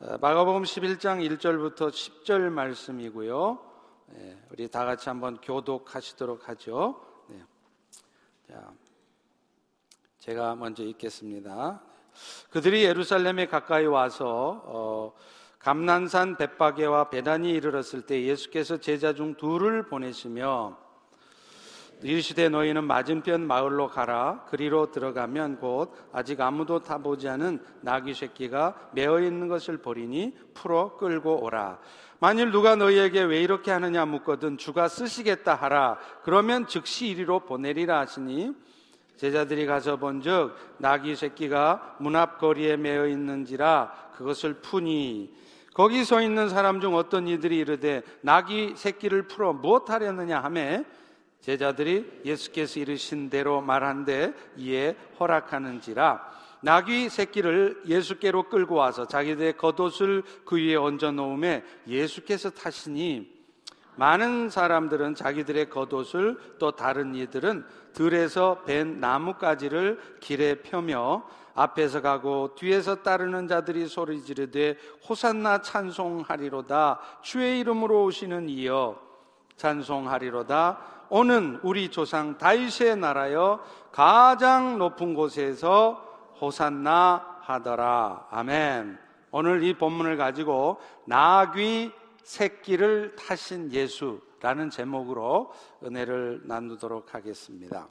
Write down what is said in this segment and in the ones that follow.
어, 마가복음 11장 1절부터 10절 말씀이고요. 네, 우리 다 같이 한번 교독하시도록 하죠. 네. 자, 제가 먼저 읽겠습니다. 그들이 예루살렘에 가까이 와서 어, 감난산 벳바게와 베단이 이르렀을 때 예수께서 제자 중 둘을 보내시며 이르시되 너희는 맞은편 마을로 가라. 그리로 들어가면 곧 아직 아무도 타보지 않은 나귀 새끼가 매어 있는 것을 보리니 풀어 끌고 오라. 만일 누가 너희에게 왜 이렇게 하느냐 묻거든 주가 쓰시겠다 하라. 그러면 즉시 이리로 보내리라 하시니 제자들이 가서 본즉 나귀 새끼가 문 앞 거리에 매어 있는지라 그것을 푸니. 거기 서 있는 사람 중 어떤 이들이 이르되 나귀 새끼를 풀어 무엇하려느냐 하매 제자들이 예수께서 이르신 대로 말한데 이에 허락하는지라. 나귀 새끼를 예수께로 끌고 와서 자기들의 겉옷을 그 위에 얹어 놓음에 예수께서 타시니 많은 사람들은 자기들의 겉옷을 또 다른 이들은 들에서 벤 나뭇가지를 길에 펴며 앞에서 가고 뒤에서 따르는 자들이 소리 지르되 호산나 찬송하리로다. 주의 이름으로 오시는 이여 찬송하리로다 오는 우리 조상 다윗의 나라여 가장 높은 곳에서 호산나 하더라 아멘 오늘 이 본문을 가지고 나귀 새끼를 타신 예수라는 제목으로 은혜를 나누도록 하겠습니다.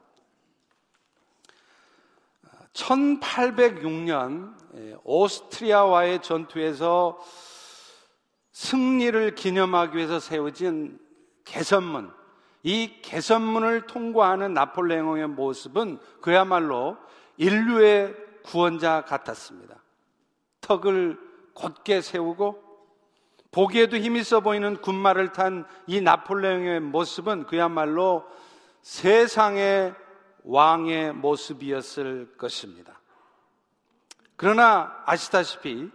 1806년 예, 오스트리아와의 전투에서 승리를 기념하기 위해서 세워진 개선문, 이 개선문을 통과하는 나폴레옹의 모습은 그야말로 인류의 구원자 같았습니다. 턱을 곧게 세우고 보기에도 힘있어 보이는 군마를 탄 이 나폴레옹의 모습은 그야말로 세상의 왕의 모습이었을 것입니다. 그러나 아시다시피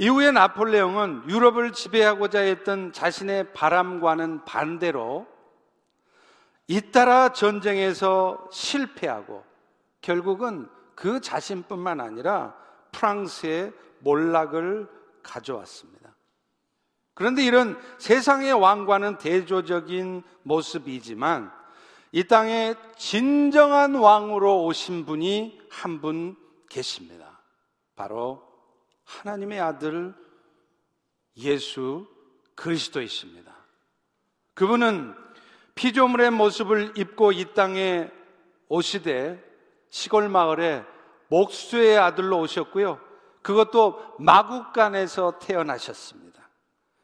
이후에 나폴레옹은 유럽을 지배하고자 했던 자신의 바람과는 반대로 잇따라 전쟁에서 실패하고 결국은 그 자신뿐만 아니라 프랑스의 몰락을 가져왔습니다. 그런데 이런 세상의 왕과는 대조적인 모습이지만 이 땅에 진정한 왕으로 오신 분이 한 분 계십니다. 바로 하나님의 아들 예수 그리스도이십니다. 그분은 피조물의 모습을 입고 이 땅에 오시되 시골 마을에 목수의 아들로 오셨고요. 그것도 마국간에서 태어나셨습니다.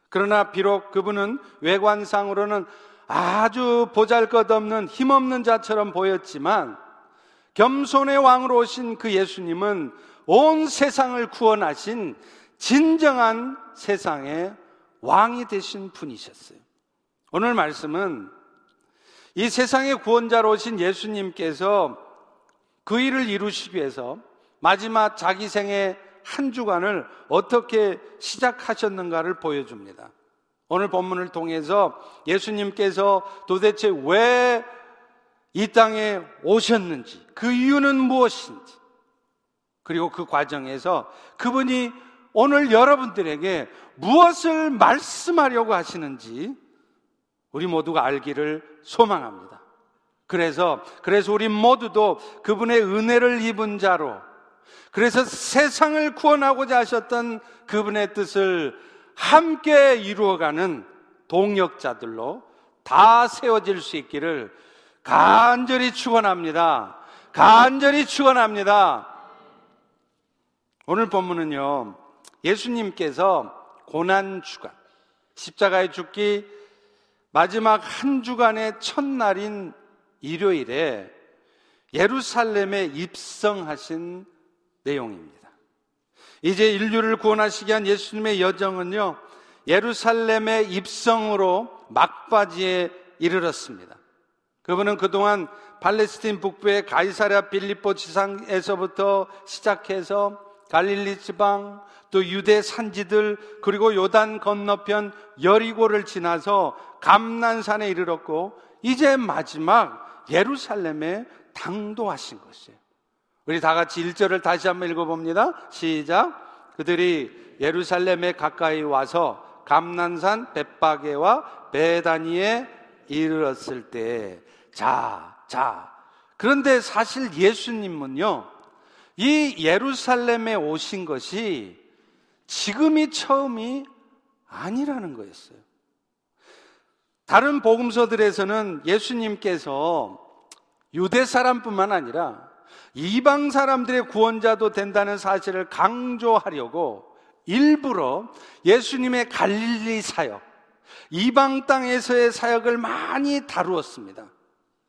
그러나 비록 그분은 외관상으로는 아주 보잘 것 없는 힘없는 자처럼 보였지만 겸손의 왕으로 오신 그 예수님은 온 세상을 구원하신 진정한 세상의 왕이 되신 분이셨어요. 오늘 말씀은 이 세상의 구원자로 오신 예수님께서 그 일을 이루시기 위해서 마지막 자기 생의 한 주간을 어떻게 시작하셨는가를 보여줍니다. 오늘 본문을 통해서 예수님께서 도대체 왜 이 땅에 오셨는지, 그 이유는 무엇인지, 그리고 그 과정에서 그분이 오늘 여러분들에게 무엇을 말씀하려고 하시는지 우리 모두가 알기를 소망합니다. 그래서, 그래서 우리 모두도 그분의 은혜를 입은 자로 그래서 세상을 구원하고자 하셨던 그분의 뜻을 함께 이루어가는 동역자들로 다 세워질 수 있기를 간절히 축원합니다. 간절히 축원합니다. 오늘 본문은요. 예수님께서 고난 주간 십자가에 죽기 마지막 한 주간의 첫날인 일요일에 예루살렘에 입성하신 내용입니다. 이제 인류를 구원하시기 위한 예수님의 여정은요, 예루살렘의 입성으로 막바지에 이르렀습니다. 그분은 그동안 팔레스틴 북부의 가이사랴 빌립보 지상에서부터 시작해서 갈릴리 지방, 또 유대 산지들, 그리고 요단 건너편 여리고를 지나서 감난산에 이르렀고, 이제 마지막 예루살렘에 당도하신 것이에요. 우리 다 같이 1절을 다시 한번 읽어봅니다. 시작. 그들이 예루살렘에 가까이 와서 감난산 벳바게와 베다니에 이르렀을 때, 자, 자. 그런데 사실 예수님은요, 이 예루살렘에 오신 것이 지금이 처음이 아니라는 거였어요. 다른 복음서들에서는 예수님께서 유대 사람뿐만 아니라 이방 사람들의 구원자도 된다는 사실을 강조하려고 일부러 예수님의 갈릴리 사역, 이방 땅에서의 사역을 많이 다루었습니다.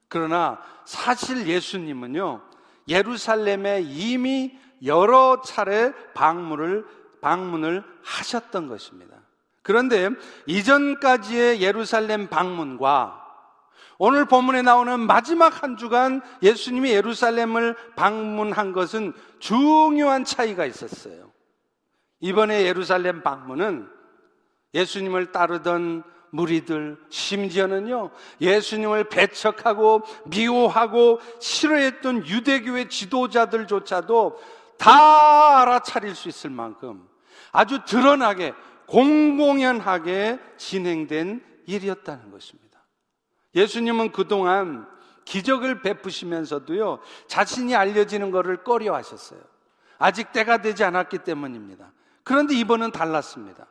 그러나 사실 예수님은요, 예루살렘에 이미 여러 차례 방문을, 방문을 하셨던 것입니다. 그런데 이전까지의 예루살렘 방문과 오늘 본문에 나오는 마지막 한 주간 예수님이 예루살렘을 방문한 것은 중요한 차이가 있었어요. 이번에 예루살렘 방문은 예수님을 따르던 무리들, 심지어는요, 예수님을 배척하고 미워하고 싫어했던 유대교의 지도자들조차도 다 알아차릴 수 있을 만큼 아주 드러나게 공공연하게 진행된 일이었다는 것입니다. 예수님은 그동안 기적을 베푸시면서도요, 자신이 알려지는 것을 꺼려 하셨어요. 아직 때가 되지 않았기 때문입니다. 그런데 이번은 달랐습니다.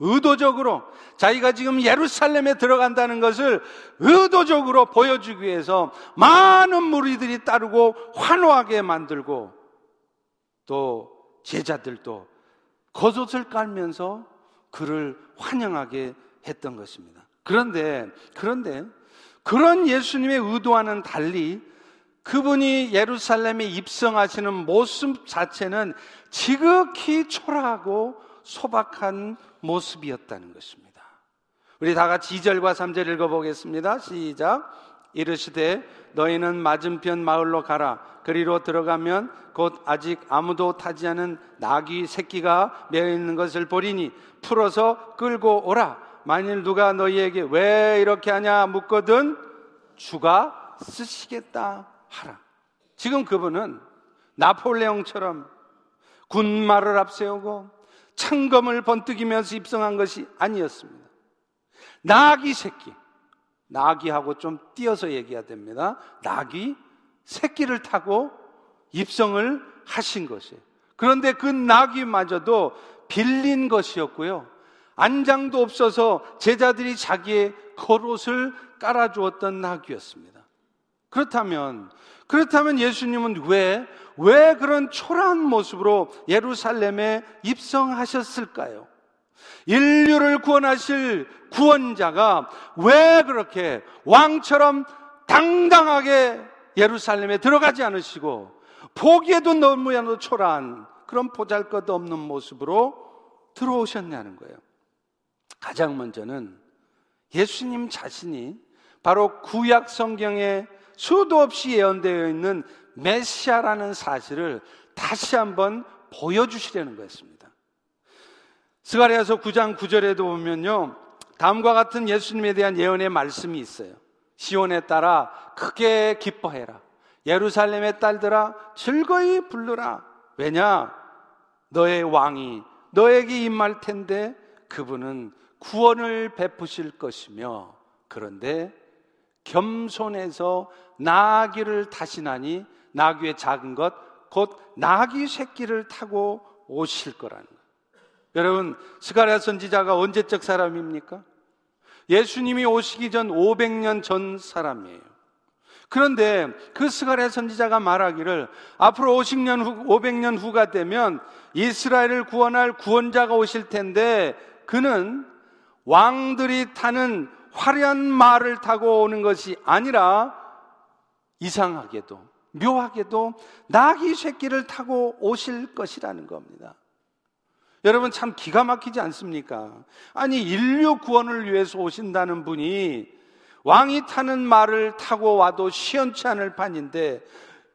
의도적으로 자기가 지금 예루살렘에 들어간다는 것을 의도적으로 보여주기 위해서 많은 무리들이 따르고 환호하게 만들고 또 제자들도 겉옷을 깔면서 그를 환영하게 했던 것입니다. 그런데, 그런데 그런 예수님의 의도와는 달리 그분이 예루살렘에 입성하시는 모습 자체는 지극히 초라하고 소박한 모습이었다는 것입니다. 우리 다 같이 2절과 3절 읽어보겠습니다. 시작. 이르시되 너희는 맞은편 마을로 가라. 그리로 들어가면 곧 아직 아무도 타지 않은 나귀 새끼가 매어 있는 것을 보리니 풀어서 끌고 오라. 만일 누가 너희에게 왜 이렇게 하냐 묻거든 주가 쓰시겠다 하라. 지금 그분은 나폴레옹처럼 군말을 앞세우고 창검을 번뜩이면서 입성한 것이 아니었습니다. 나귀 새끼. 나귀하고 좀 띄어서 얘기해야 됩니다. 나귀 새끼를 타고 입성을 하신 것이에요. 그런데 그 나귀마저도 빌린 것이었고요. 안장도 없어서 제자들이 자기의 겉옷을 깔아주었던 나귀였습니다. 그렇다면, 그렇다면 예수님은 왜, 왜 그런 초라한 모습으로 예루살렘에 입성하셨을까요? 인류를 구원하실 구원자가 왜 그렇게 왕처럼 당당하게 예루살렘에 들어가지 않으시고 보기에도 너무야도 초라한 그런 보잘 것 없는 모습으로 들어오셨냐는 거예요. 가장 먼저는 예수님 자신이 바로 구약 성경에 수도 없이 예언되어 있는 메시아라는 사실을 다시 한번 보여주시려는 거였습니다. 스가리아서 9장 9절에도 보면요. 다음과 같은 예수님에 대한 예언의 말씀이 있어요. 시온에 따라 크게 기뻐해라. 예루살렘의 딸들아 즐거이 부르라. 왜냐? 너의 왕이 너에게 임할 텐데 그분은 구원을 베푸실 것이며 그런데 겸손해서 나귀를 타시나니 나귀의 작은 것 곧 나귀 새끼를 타고 오실 거라는 것. 여러분 스가랴 선지자가 언제적 사람입니까? 예수님이 오시기 전 500년 전 사람이에요. 그런데 그 스가랴 선지자가 말하기를 앞으로 50년 후, 500년 후가 되면 이스라엘을 구원할 구원자가 오실 텐데 그는 왕들이 타는 화려한 말을 타고 오는 것이 아니라 이상하게도 묘하게도 나귀 새끼를 타고 오실 것이라는 겁니다. 여러분 참 기가 막히지 않습니까? 아니 인류 구원을 위해서 오신다는 분이 왕이 타는 말을 타고 와도 시원치 않을 판인데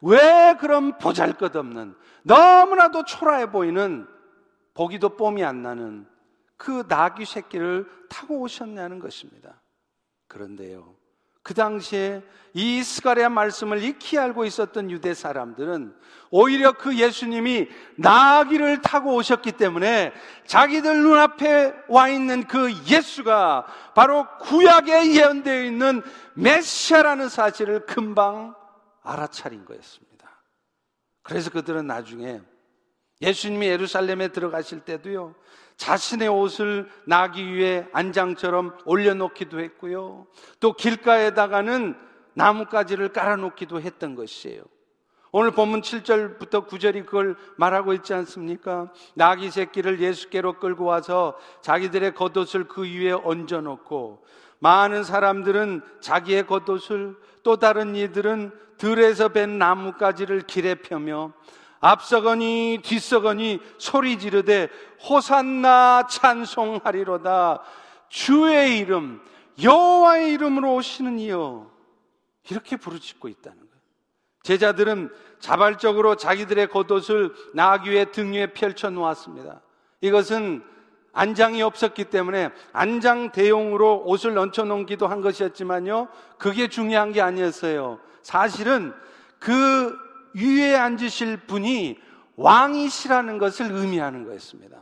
왜 그런 보잘것없는 너무나도 초라해 보이는 보기도 뽐이 안 나는 그 나귀 새끼를 타고 오셨냐는 것입니다. 그런데요. 그 당시에 이 스가랴 말씀을 익히 알고 있었던 유대 사람들은 오히려 그 예수님이 나귀를 타고 오셨기 때문에 자기들 눈앞에 와 있는 그 예수가 바로 구약에 예언되어 있는 메시아라는 사실을 금방 알아차린 거였습니다. 그래서 그들은 나중에 예수님이 예루살렘에 들어가실 때도요, 자신의 옷을 나귀 위에 안장처럼 올려놓기도 했고요. 또 길가에다가는 나뭇가지를 깔아놓기도 했던 것이에요. 오늘 본문 7절부터 9절이 그걸 말하고 있지 않습니까? 나귀 새끼를 예수께로 끌고 와서 자기들의 겉옷을 그 위에 얹어놓고 많은 사람들은 자기의 겉옷을 또 다른 이들은 들에서 벤 나뭇가지를 길에 펴며 앞서거니 뒤서거니 소리 지르되 호산나 찬송하리로다 주의 이름 여호와의 이름으로 오시는 이여 이렇게 부르짖고 있다는 거예요. 제자들은 자발적으로 자기들의 겉옷을 나귀 의 등 위에 펼쳐 놓았습니다. 이것은 안장이 없었기 때문에 안장 대용으로 옷을 얹혀 놓기도 한 것이었지만요. 그게 중요한 게 아니었어요. 사실은 그 위에 앉으실 분이 왕이시라는 것을 의미하는 거였습니다.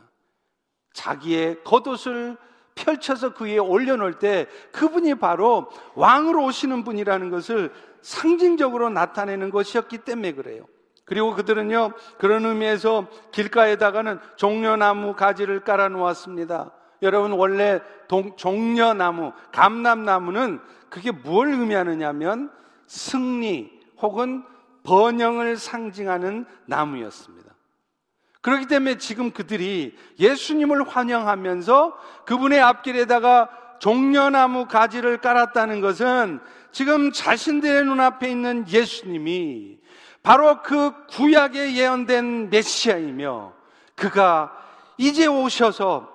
자기의 겉옷을 펼쳐서 그 위에 올려놓을 때 그분이 바로 왕으로 오시는 분이라는 것을 상징적으로 나타내는 것이었기 때문에 그래요. 그리고 그들은요, 그런 의미에서 길가에다가는 종려나무 가지를 깔아 놓았습니다. 여러분, 원래 동, 종려나무, 감람나무는 그게 뭘 의미하느냐면 승리 혹은 번영을 상징하는 나무였습니다. 그렇기 때문에 지금 그들이 예수님을 환영하면서 그분의 앞길에다가 종려나무 가지를 깔았다는 것은 지금 자신들의 눈앞에 있는 예수님이 바로 그 구약에 예언된 메시아이며 그가 이제 오셔서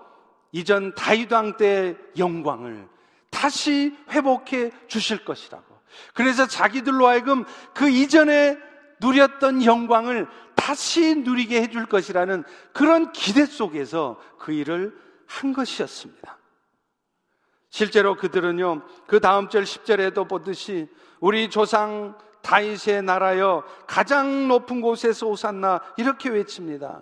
이전 다윗 왕 때의 영광을 다시 회복해 주실 것이라고. 그래서 자기들로 하여금 그 이전에 누렸던 영광을 다시 누리게 해줄 것이라는 그런 기대 속에서 그 일을 한 것이었습니다. 실제로 그들은요, 그 다음 절 10절에도 보듯이 우리 조상 다윗의 나라여 가장 높은 곳에서 호산나 이렇게 외칩니다.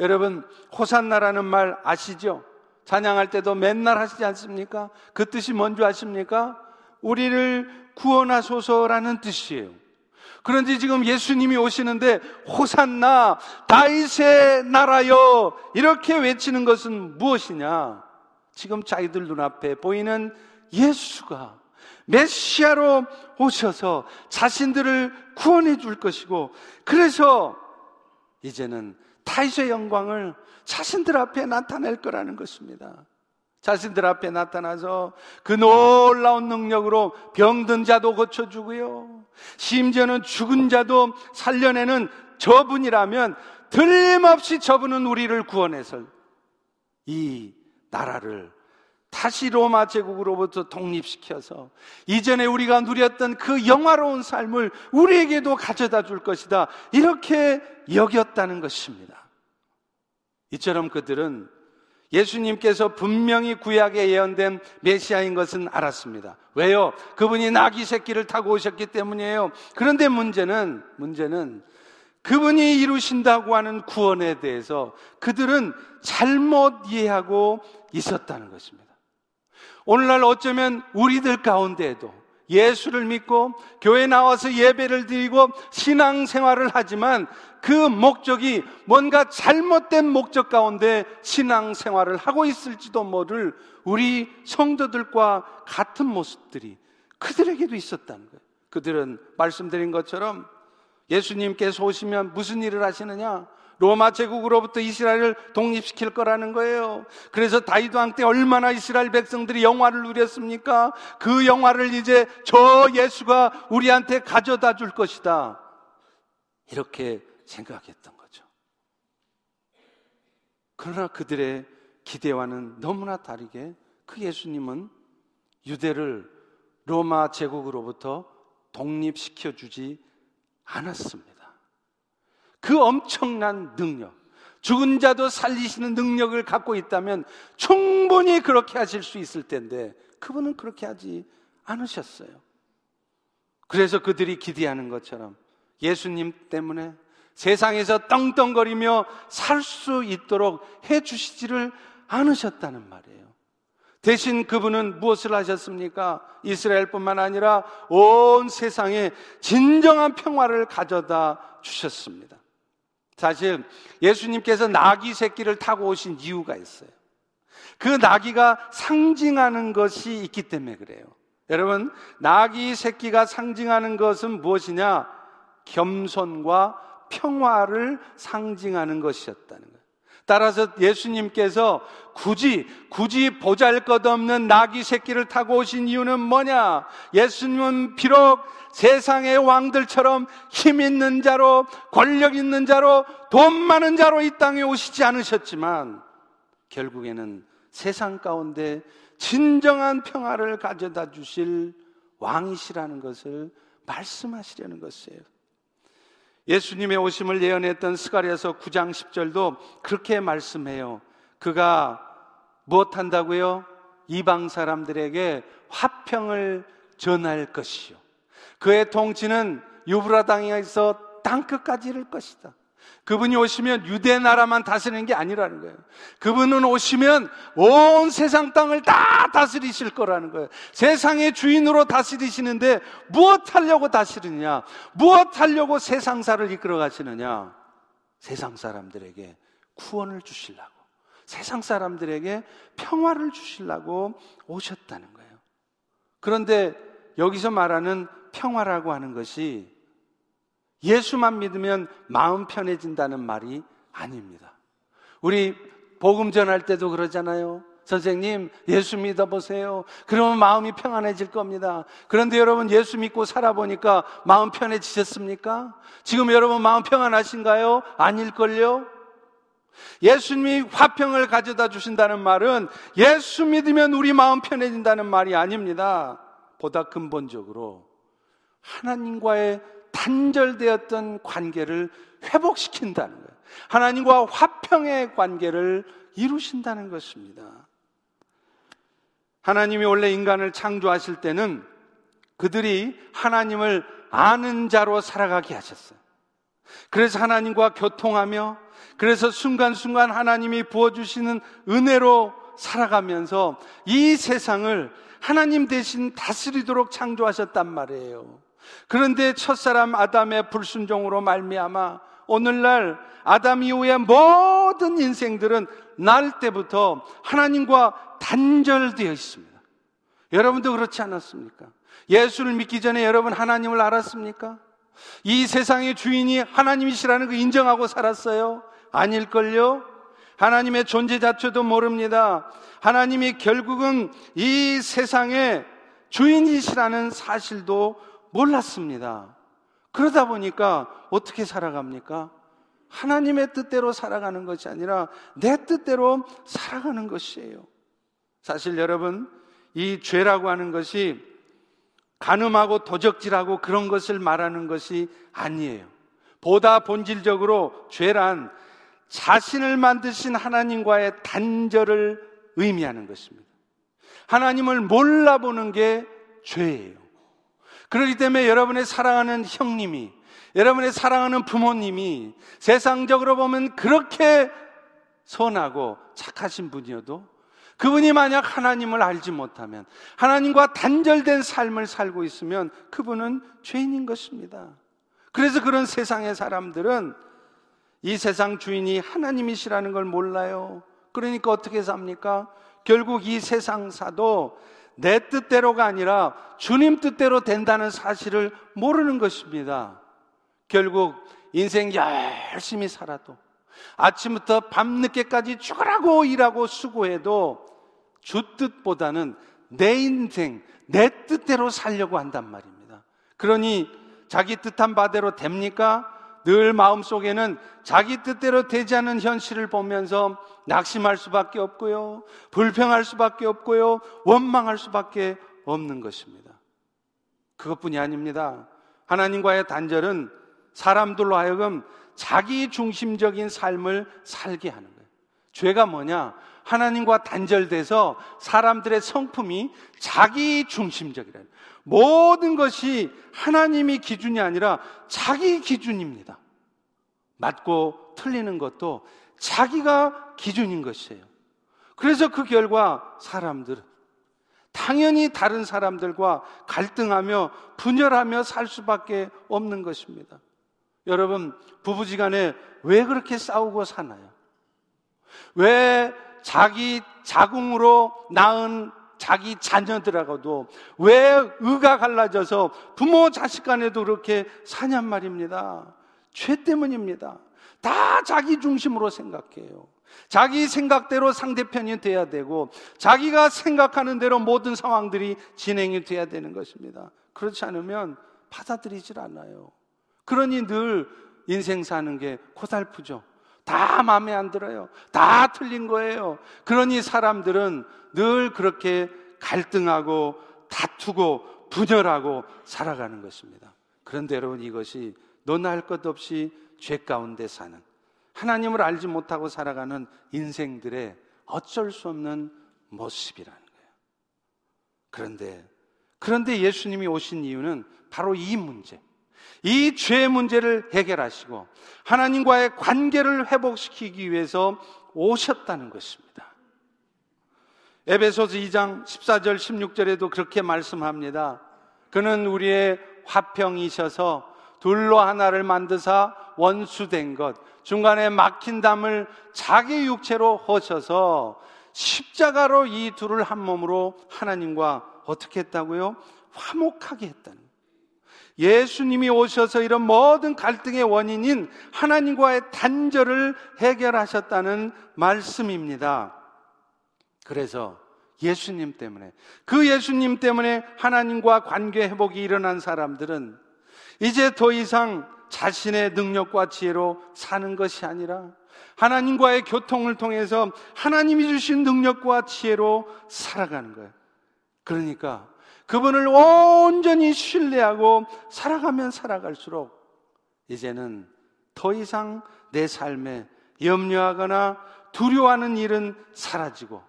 여러분, 호산나라는 말 아시죠? 찬양할 때도 맨날 하시지 않습니까? 그 뜻이 뭔지 아십니까? 우리를 구원하소서라는 뜻이에요. 그런데 지금 예수님이 오시는데 호산나 다윗의 나라여 이렇게 외치는 것은 무엇이냐? 지금 자기들 눈앞에 보이는 예수가 메시아로 오셔서 자신들을 구원해 줄 것이고 그래서 이제는 타이의 영광을 자신들 앞에 나타낼 거라는 것입니다. 자신들 앞에 나타나서 그 놀라운 능력으로 병든 자도 고쳐주고요. 심지어는 죽은 자도 살려내는 저분이라면 틀림없이 저분은 우리를 구원해서 이 나라를 다시 로마 제국으로부터 독립시켜서 이전에 우리가 누렸던 그 영화로운 삶을 우리에게도 가져다 줄 것이다. 이렇게 여겼다는 것입니다. 이처럼 그들은 예수님께서 분명히 구약에 예언된 메시아인 것은 알았습니다. 왜요? 그분이 나귀 새끼를 타고 오셨기 때문이에요. 그런데 문제는, 문제는 그분이 이루신다고 하는 구원에 대해서 그들은 잘못 이해하고 있었다는 것입니다. 오늘날 어쩌면 우리들 가운데에도 예수를 믿고 교회 나와서 예배를 드리고 신앙 생활을 하지만 그 목적이 뭔가 잘못된 목적 가운데 신앙 생활을 하고 있을지도 모를 우리 성도들과 같은 모습들이 그들에게도 있었다는 거예요. 그들은 말씀드린 것처럼 예수님께서 오시면 무슨 일을 하시느냐? 로마 제국으로부터 이스라엘을 독립시킬 거라는 거예요. 그래서 다윗 왕때 얼마나 이스라엘 백성들이 영화를 누렸습니까? 그 영화를 이제 저 예수가 우리한테 가져다 줄 것이다. 이렇게 생각했던 거죠. 그러나 그들의 기대와는 너무나 다르게 그 예수님은 유대를 로마 제국으로부터 독립시켜 주지 않았습니다. 그 엄청난 능력, 죽은 자도 살리시는 능력을 갖고 있다면 충분히 그렇게 하실 수 있을 텐데 그분은 그렇게 하지 않으셨어요. 그래서 그들이 기대하는 것처럼 예수님 때문에 세상에서 떵떵거리며 살 수 있도록 해 주시지를 않으셨다는 말이에요. 대신 그분은 무엇을 하셨습니까? 이스라엘뿐만 아니라 온 세상에 진정한 평화를 가져다 주셨습니다. 사실 예수님께서 나귀 새끼를 타고 오신 이유가 있어요. 그 나귀가 상징하는 것이 있기 때문에 그래요. 여러분, 나귀 새끼가 상징하는 것은 무엇이냐? 겸손과 평화를 상징하는 것이었다는 거예요. 따라서 예수님께서 굳이 굳이 보잘것없는 나귀 새끼를 타고 오신 이유는 뭐냐? 예수님은 비록 세상의 왕들처럼 힘 있는 자로 권력 있는 자로 돈 많은 자로 이 땅에 오시지 않으셨지만 결국에는 세상 가운데 진정한 평화를 가져다 주실 왕이시라는 것을 말씀하시려는 것이에요. 예수님의 오심을 예언했던 스가랴서 9장 10절도 그렇게 말씀해요. 그가 무엇 한다고요? 이방 사람들에게 화평을 전할 것이요. 그의 통치는 유브라 당에서 땅끝까지 이를 것이다. 그분이 오시면 유대 나라만 다스리는 게 아니라는 거예요. 그분은 오시면 온 세상 땅을 다 다스리실 거라는 거예요. 세상의 주인으로 다스리시는데 무엇 하려고 다스리느냐? 무엇 하려고 세상사를 이끌어 가시느냐? 세상 사람들에게 구원을 주시려고. 세상 사람들에게 평화를 주시려고 오셨다는 거예요. 그런데 여기서 말하는 평화라고 하는 것이 예수만 믿으면 마음 편해진다는 말이 아닙니다. 우리 복음 전할 때도 그러잖아요. 선생님, 예수 믿어보세요. 그러면 마음이 평안해질 겁니다. 그런데 여러분, 예수 믿고 살아보니까 마음 편해지셨습니까? 지금 여러분 마음 평안하신가요? 아닐걸요? 예수님이 화평을 가져다 주신다는 말은 예수 믿으면 우리 마음 편해진다는 말이 아닙니다. 보다 근본적으로 하나님과의 단절되었던 관계를 회복시킨다는 거예요. 하나님과 화평의 관계를 이루신다는 것입니다. 하나님이 원래 인간을 창조하실 때는 그들이 하나님을 아는 자로 살아가게 하셨어요. 그래서 하나님과 교통하며 그래서 순간순간 하나님이 부어주시는 은혜로 살아가면서 이 세상을 하나님 대신 다스리도록 창조하셨단 말이에요. 그런데 첫사람 아담의 불순종으로 말미암아 오늘날 아담 이후의 모든 인생들은 날 때부터 하나님과 단절되어 있습니다. 여러분도 그렇지 않았습니까? 예수를 믿기 전에 여러분 하나님을 알았습니까? 이 세상의 주인이 하나님이시라는 거 인정하고 살았어요? 아닐걸요? 하나님의 존재 자체도 모릅니다. 하나님이 결국은 이 세상의 주인이시라는 사실도 몰랐습니다. 그러다 보니까 어떻게 살아갑니까? 하나님의 뜻대로 살아가는 것이 아니라 내 뜻대로 살아가는 것이에요. 사실 여러분, 이 죄라고 하는 것이 가늠하고 도적질하고 그런 것을 말하는 것이 아니에요. 보다 본질적으로 죄란 자신을 만드신 하나님과의 단절을 의미하는 것입니다. 하나님을 몰라보는 게 죄예요. 그렇기 때문에 여러분의 사랑하는 형님이, 여러분의 사랑하는 부모님이 세상적으로 보면 그렇게 선하고 착하신 분이어도 그분이 만약 하나님을 알지 못하면 하나님과 단절된 삶을 살고 있으면 그분은 죄인인 것입니다. 그래서 그런 세상의 사람들은 이 세상 주인이 하나님이시라는 걸 몰라요. 그러니까 어떻게 삽니까? 결국 이 세상사도 내 뜻대로가 아니라 주님 뜻대로 된다는 사실을 모르는 것입니다. 결국 인생 열심히 살아도 아침부터 밤늦게까지 죽으라고 일하고 수고해도 주 뜻보다는 내 인생, 내 뜻대로 살려고 한단 말입니다. 그러니 자기 뜻한 바대로 됩니까? 늘 마음속에는 자기 뜻대로 되지 않는 현실을 보면서 낙심할 수밖에 없고요. 불평할 수밖에 없고요. 원망할 수밖에 없는 것입니다. 그것뿐이 아닙니다. 하나님과의 단절은 사람들로 하여금 자기 중심적인 삶을 살게 하는 거예요. 죄가 뭐냐? 하나님과 단절돼서 사람들의 성품이 자기 중심적이라. 모든 것이 하나님이 기준이 아니라 자기 기준입니다. 맞고 틀리는 것도 자기가 기준인 것이에요. 그래서 그 결과 사람들은 당연히 다른 사람들과 갈등하며 분열하며 살 수밖에 없는 것입니다. 여러분, 부부지간에 왜 그렇게 싸우고 사나요? 왜 자기 자궁으로 낳은 자기 자녀들하고도 왜 의가 갈라져서 부모 자식 간에도 그렇게 사냔 말입니다. 죄 때문입니다. 다 자기 중심으로 생각해요. 자기 생각대로 상대편이 돼야 되고 자기가 생각하는 대로 모든 상황들이 진행이 돼야 되는 것입니다. 그렇지 않으면 받아들이질 않아요. 그러니 늘 인생 사는 게 고달프죠. 다 마음에 안 들어요. 다 틀린 거예요. 그러니 사람들은 늘 그렇게 갈등하고 다투고 분열하고 살아가는 것입니다. 그런데 여러분 이것이 너나 할 것 없이 죄 가운데 사는 하나님을 알지 못하고 살아가는 인생들의 어쩔 수 없는 모습이라는 거예요. 그런데, 그런데 예수님이 오신 이유는 바로 이 문제, 이 죄 문제를 해결하시고 하나님과의 관계를 회복시키기 위해서 오셨다는 것입니다. 에베소서 2장 14절 16절에도 그렇게 말씀합니다. 그는 우리의 화평이셔서 둘로 하나를 만드사 원수된 것, 중간에 막힌 담을 자기 육체로 허셔서 십자가로 이 둘을 한 몸으로 하나님과 어떻게 했다고요? 화목하게 했다는 예수님이 오셔서 이런 모든 갈등의 원인인 하나님과의 단절을 해결하셨다는 말씀입니다. 그래서 예수님 때문에, 그 예수님 때문에 하나님과 관계 회복이 일어난 사람들은 이제 더 이상 자신의 능력과 지혜로 사는 것이 아니라 하나님과의 교통을 통해서 하나님이 주신 능력과 지혜로 살아가는 거예요. 그러니까 그분을 온전히 신뢰하고 살아가면 살아갈수록 이제는 더 이상 내 삶에 염려하거나 두려워하는 일은 사라지고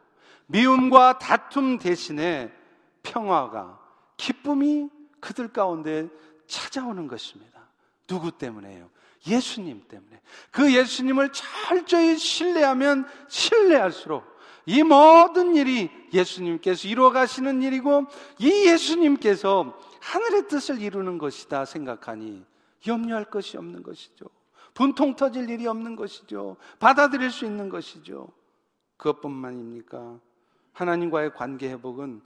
미움과 다툼 대신에 평화가 기쁨이 그들 가운데 찾아오는 것입니다. 누구 때문에요? 예수님 때문에. 그 예수님을 철저히 신뢰하면 신뢰할수록 이 모든 일이 예수님께서 이루어 가시는 일이고 이 예수님께서 하늘의 뜻을 이루는 것이다 생각하니 염려할 것이 없는 것이죠. 분통 터질 일이 없는 것이죠. 받아들일 수 있는 것이죠. 그것뿐만입니까? 하나님과의 관계 회복은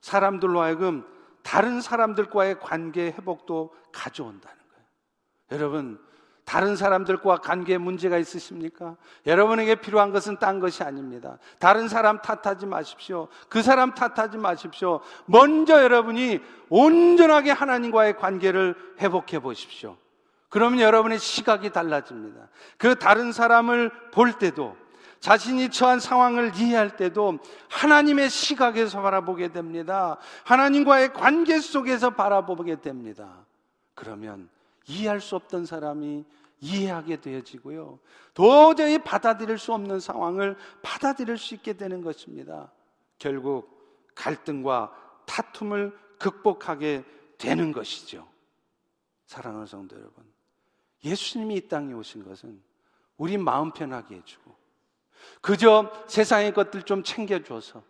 사람들로 하여금 다른 사람들과의 관계 회복도 가져온다는 여러분, 다른 사람들과 관계에 문제가 있으십니까? 여러분에게 필요한 것은 딴 것이 아닙니다. 다른 사람 탓하지 마십시오. 그 사람 탓하지 마십시오. 먼저 여러분이 온전하게 하나님과의 관계를 회복해 보십시오. 그러면 여러분의 시각이 달라집니다. 그 다른 사람을 볼 때도 자신이 처한 상황을 이해할 때도 하나님의 시각에서 바라보게 됩니다. 하나님과의 관계 속에서 바라보게 됩니다. 그러면 이해할 수 없던 사람이 이해하게 되어지고요. 도저히 받아들일 수 없는 상황을 받아들일 수 있게 되는 것입니다. 결국 갈등과 다툼을 극복하게 되는 것이죠. 사랑하는 성도 여러분. 예수님이 이 땅에 오신 것은 우리 마음 편하게 해주고, 그저 세상의 것들 좀 챙겨줘서,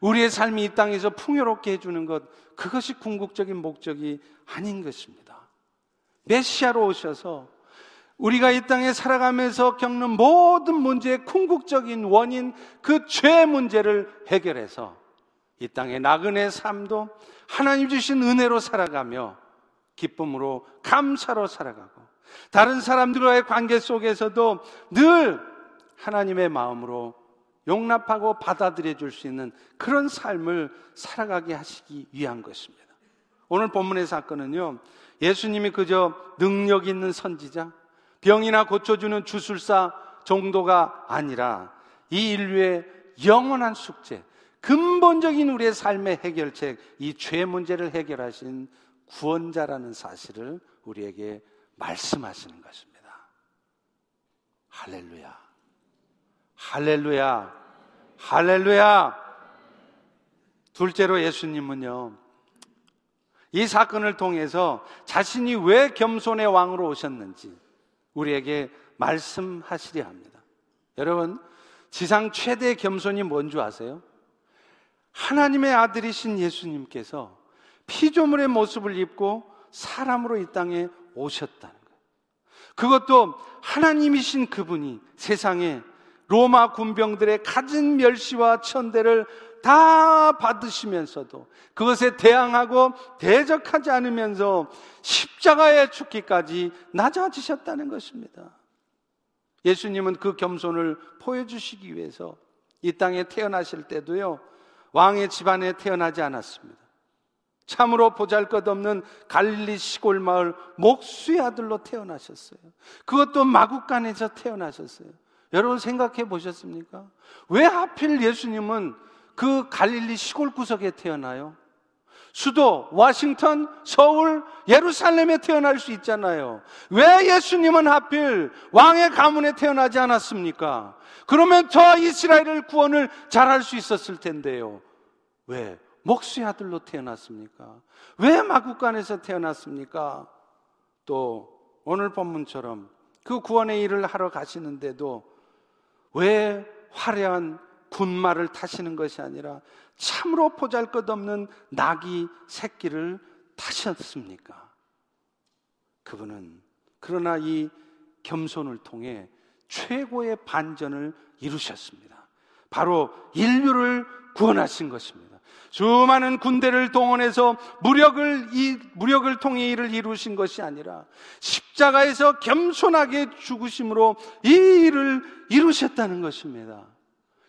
우리의 삶이 이 땅에서 풍요롭게 해주는 것, 그것이 궁극적인 목적이 아닌 것입니다. 메시아로 오셔서 우리가 이 땅에 살아가면서 겪는 모든 문제의 궁극적인 원인 그 죄 문제를 해결해서 이 땅의 나그네 삶도 하나님 주신 은혜로 살아가며 기쁨으로 감사로 살아가고 다른 사람들과의 관계 속에서도 늘 하나님의 마음으로 용납하고 받아들여 줄 수 있는 그런 삶을 살아가게 하시기 위한 것입니다. 오늘 본문의 사건은요, 예수님이 그저 능력 있는 선지자, 병이나 고쳐주는 주술사 정도가 아니라 이 인류의 영원한 숙제, 근본적인 우리의 삶의 해결책, 이 죄 문제를 해결하신 구원자라는 사실을 우리에게 말씀하시는 것입니다. 할렐루야. 할렐루야. 할렐루야. 둘째로 예수님은요, 이 사건을 통해서 자신이 왜 겸손의 왕으로 오셨는지 우리에게 말씀하시려 합니다. 여러분, 지상 최대 겸손이 뭔 줄 아세요? 하나님의 아들이신 예수님께서 피조물의 모습을 입고 사람으로 이 땅에 오셨다는 거예요. 그것도 하나님이신 그분이 세상에 로마 군병들의 가진 멸시와 천대를 다 받으시면서도 그것에 대항하고 대적하지 않으면서 십자가에 죽기까지 낮아지셨다는 것입니다. 예수님은 그 겸손을 보여주시기 위해서 이 땅에 태어나실 때도요, 왕의 집안에 태어나지 않았습니다. 참으로 보잘 것 없는 갈릴리 시골 마을 목수의 아들로 태어나셨어요. 그것도 마국간에서 태어나셨어요. 여러분 생각해 보셨습니까? 왜 하필 예수님은 그 갈릴리 시골 구석에 태어나요? 수도, 워싱턴, 서울, 예루살렘에 태어날 수 있잖아요. 왜 예수님은 하필 왕의 가문에 태어나지 않았습니까? 그러면 저 이스라엘을 구원을 잘할 수 있었을 텐데요. 왜? 목수의 아들로 태어났습니까? 왜 마국간에서 태어났습니까? 또 오늘 본문처럼 그 구원의 일을 하러 가시는데도 왜 화려한 군마를 타시는 것이 아니라 참으로 보잘 것 없는 나귀 새끼를 타셨습니까? 그분은 그러나 이 겸손을 통해 최고의 반전을 이루셨습니다. 바로 인류를 구원하신 것입니다. 수많은 군대를 동원해서 무력을 이 무력을 통해 일을 이루신 것이 아니라 십자가에서 겸손하게 죽으심으로 이 일을 이루셨다는 것입니다.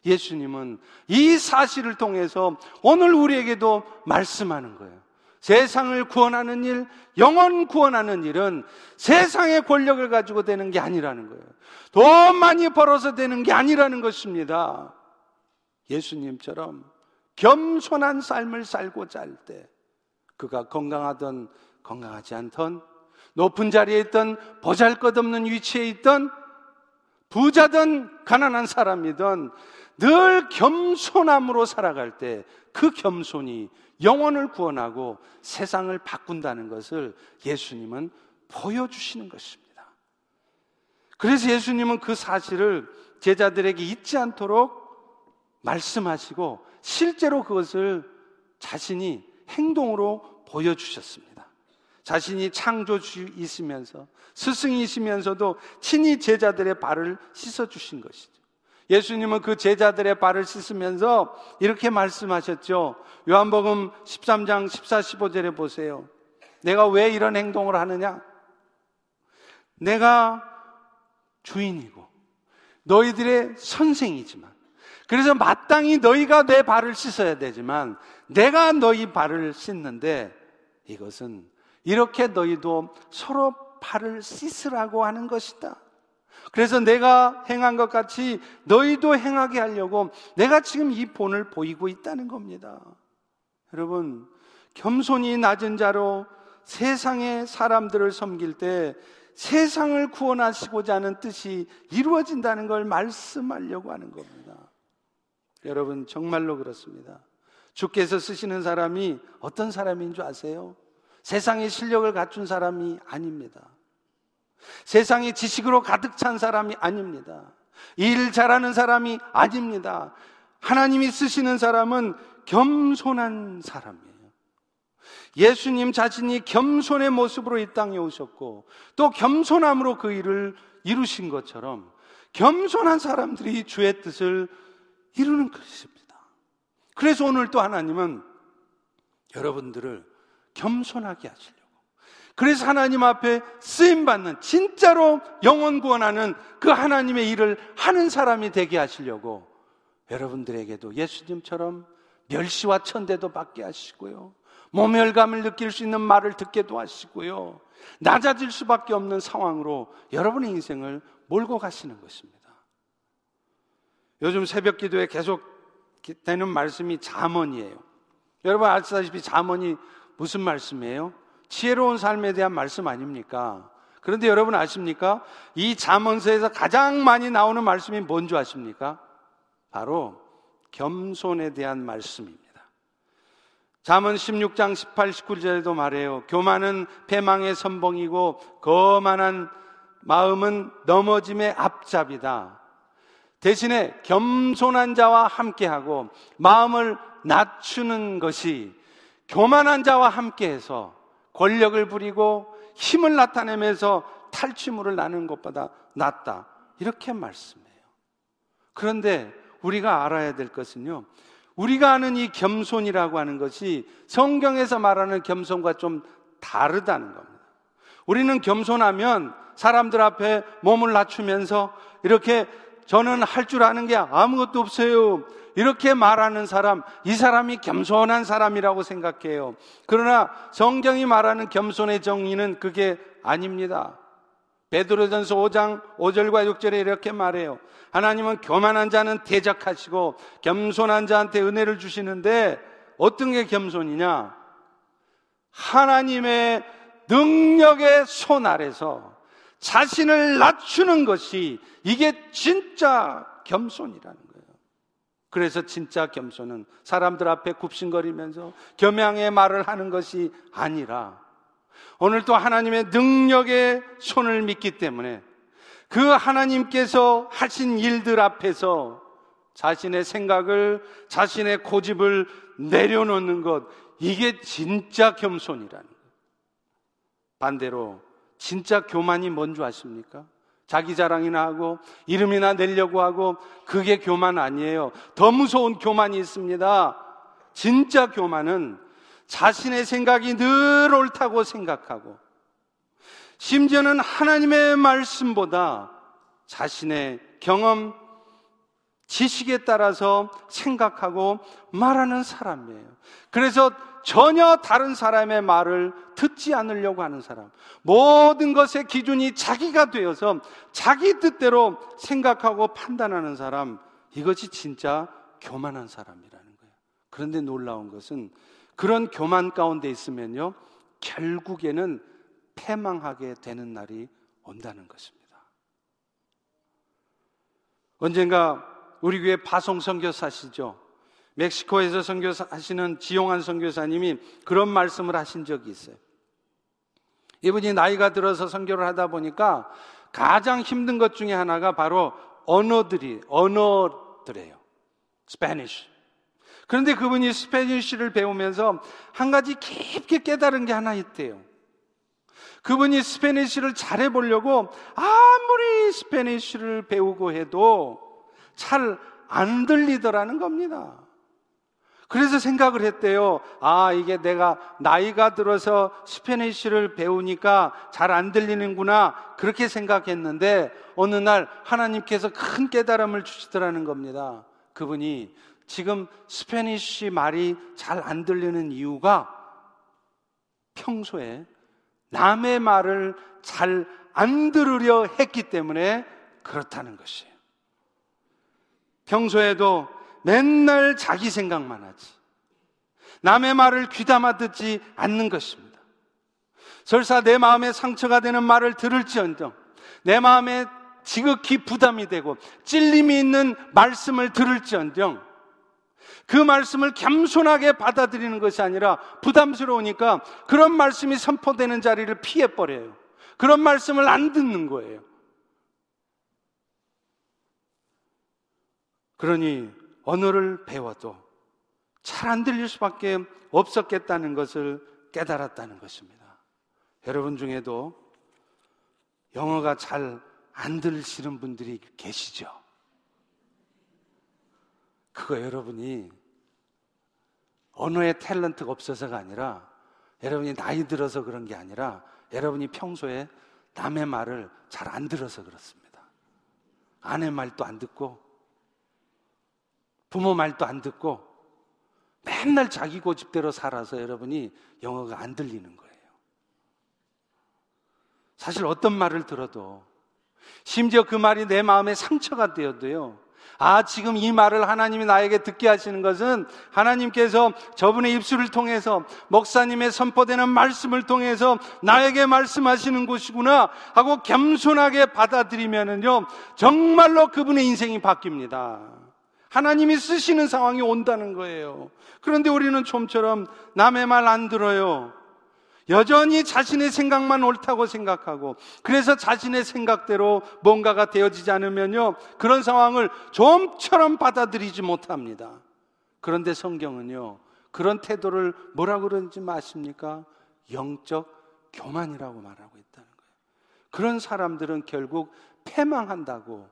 예수님은 이 사실을 통해서 오늘 우리에게도 말씀하는 거예요. 세상을 구원하는 일, 영원 구원하는 일은 세상의 권력을 가지고 되는 게 아니라는 거예요. 돈 많이 벌어서 되는 게 아니라는 것입니다. 예수님처럼 겸손한 삶을 살고자 할 때, 그가 건강하던 건강하지 않던, 높은 자리에 있던 보잘 것 없는 위치에 있던, 부자든 가난한 사람이든 늘 겸손함으로 살아갈 때 그 겸손이 영혼을 구원하고 세상을 바꾼다는 것을 예수님은 보여주시는 것입니다. 그래서 예수님은 그 사실을 제자들에게 잊지 않도록 말씀하시고 실제로 그것을 자신이 행동으로 보여주셨습니다. 자신이 창조주이시면서 스승이시면서도 친히 제자들의 발을 씻어주신 것이죠. 예수님은 그 제자들의 발을 씻으면서 이렇게 말씀하셨죠. 요한복음 13장 14, 15절에 보세요. 내가 왜 이런 행동을 하느냐? 내가 주인이고 너희들의 선생이지만 그래서 마땅히 너희가 내 발을 씻어야 되지만 내가 너희 발을 씻는데 이것은 이렇게 너희도 서로 발을 씻으라고 하는 것이다. 그래서 내가 행한 것 같이 너희도 행하게 하려고 내가 지금 이 본을 보이고 있다는 겁니다. 여러분, 겸손히 낮은 자로 세상의 사람들을 섬길 때 세상을 구원하시고자 하는 뜻이 이루어진다는 걸 말씀하려고 하는 겁니다. 여러분, 정말로 그렇습니다. 주께서 쓰시는 사람이 어떤 사람인 줄 아세요? 세상의 실력을 갖춘 사람이 아닙니다. 세상이 지식으로 가득 찬 사람이 아닙니다. 일 잘하는 사람이 아닙니다. 하나님이 쓰시는 사람은 겸손한 사람이에요. 예수님 자신이 겸손의 모습으로 이 땅에 오셨고 또 겸손함으로 그 일을 이루신 것처럼 겸손한 사람들이 주의 뜻을 이루는 것입니다. 그래서 오늘 또 하나님은 여러분들을 겸손하게 하시려고 그래서 하나님 앞에 쓰임 받는 진짜로 영원 구원하는 그 하나님의 일을 하는 사람이 되게 하시려고 여러분들에게도 예수님처럼 멸시와 천대도 받게 하시고요. 모멸감을 느낄 수 있는 말을 듣게도 하시고요. 낮아질 수밖에 없는 상황으로 여러분의 인생을 몰고 가시는 것입니다. 요즘 새벽 기도에 계속 되는 말씀이 자문이에요. 여러분 아시다시피 자문이 무슨 말씀이에요? 지혜로운 삶에 대한 말씀 아닙니까? 그런데 여러분 아십니까? 이 잠언서에서 가장 많이 나오는 말씀이 뭔지 아십니까? 바로 겸손에 대한 말씀입니다. 잠언 16장 18, 19절에도 말해요. 교만은 패망의 선봉이고 거만한 마음은 넘어짐의 앞잡이다. 대신에 겸손한 자와 함께하고 마음을 낮추는 것이 교만한 자와 함께해서 권력을 부리고 힘을 나타내면서 탈취물을 나는 것보다 낫다. 이렇게 말씀해요. 그런데 우리가 알아야 될 것은요. 우리가 아는 이 겸손이라고 하는 것이 성경에서 말하는 겸손과 좀 다르다는 겁니다. 우리는 겸손하면 사람들 앞에 몸을 낮추면서 이렇게 저는 할 줄 아는 게 아무것도 없어요. 이렇게 말하는 사람, 이 사람이 겸손한 사람이라고 생각해요. 그러나 성경이 말하는 겸손의 정의는 그게 아닙니다. 베드로전서 5장 5절과 6절에 이렇게 말해요. 하나님은 교만한 자는 대적하시고 겸손한 자한테 은혜를 주시는데 어떤 게 겸손이냐? 하나님의 능력의 손 아래서 자신을 낮추는 것이 이게 진짜 겸손이라는. 그래서 진짜 겸손은 사람들 앞에 굽신거리면서 겸양의 말을 하는 것이 아니라 오늘 또 하나님의 능력의 손을 믿기 때문에 그 하나님께서 하신 일들 앞에서 자신의 생각을, 자신의 고집을 내려놓는 것, 이게 진짜 겸손이라는 거예요. 반대로, 진짜 교만이 뭔 줄 아십니까? 자기 자랑이나 하고, 이름이나 내려고 하고, 그게 교만 아니에요. 더 무서운 교만이 있습니다. 진짜 교만은 자신의 생각이 늘 옳다고 생각하고, 심지어는 하나님의 말씀보다 자신의 경험, 지식에 따라서 생각하고 말하는 사람이에요. 그래서 전혀 다른 사람의 말을 듣지 않으려고 하는 사람. 모든 것의 기준이 자기가 되어서 자기 뜻대로 생각하고 판단하는 사람. 이것이 진짜 교만한 사람이라는 거예요. 그런데 놀라운 것은 그런 교만 가운데 있으면요. 결국에는 패망하게 되는 날이 온다는 것입니다. 언젠가 우리 교회 파송 선교사시죠. 멕시코에서 선교하시는 지용한 선교사님이 그런 말씀을 하신 적이 있어요. 이분이 나이가 들어서 선교를 하다 보니까 가장 힘든 것 중에 하나가 바로 언어들이 언어들이에요. Spanish. 그런데 그분이 Spanish를 배우면서 한 가지 깊게 깨달은 게 하나 있대요. 그분이 Spanish를 잘해 보려고 아무리 Spanish를 배우고 해도 잘 안 들리더라는 겁니다. 그래서 생각을 했대요. 아, 이게 내가 나이가 들어서 Spanish를 배우니까 잘 안 들리는구나. 그렇게 생각했는데 어느 날 하나님께서 큰 깨달음을 주시더라는 겁니다. 그분이 지금 Spanish 말이 잘 안 들리는 이유가 평소에 남의 말을 잘 안 들으려 했기 때문에 그렇다는 것이에요. 평소에도 맨날 자기 생각만 하지. 남의 말을 귀담아 듣지 않는 것입니다. 설사 내 마음에 상처가 되는 말을 들을지언정 내 마음에 지극히 부담이 되고 찔림이 있는 말씀을 들을지언정 그 말씀을 겸손하게 받아들이는 것이 아니라 부담스러우니까 그런 말씀이 선포되는 자리를 피해버려요. 그런 말씀을 안 듣는 거예요. 그러니 언어를 배워도 잘 안 들릴 수밖에 없었겠다는 것을 깨달았다는 것입니다. 여러분 중에도 영어가 잘 안 들리시는 분들이 계시죠? 그거 여러분이 언어의 탤런트가 없어서가 아니라 여러분이 나이 들어서 그런 게 아니라 여러분이 평소에 남의 말을 잘 안 들어서 그렇습니다. 아내 말도 안 듣고 부모 말도 안 듣고 맨날 자기 고집대로 살아서 여러분이 영어가 안 들리는 거예요. 사실 어떤 말을 들어도 심지어 그 말이 내 마음에 상처가 되어도요. 아, 지금 이 말을 하나님이 나에게 듣게 하시는 것은 하나님께서 저분의 입술을 통해서 목사님의 선포되는 말씀을 통해서 나에게 말씀하시는 곳이구나 하고 겸손하게 받아들이면은요, 정말로 그분의 인생이 바뀝니다. 하나님이 쓰시는 상황이 온다는 거예요. 그런데 우리는 좀처럼 남의 말 안 들어요. 여전히 자신의 생각만 옳다고 생각하고 그래서 자신의 생각대로 뭔가가 되어지지 않으면요. 그런 상황을 좀처럼 받아들이지 못합니다. 그런데 성경은요. 그런 태도를 뭐라 그러는지 아십니까? 영적 교만이라고 말하고 있다는 거예요. 그런 사람들은 결국 패망한다고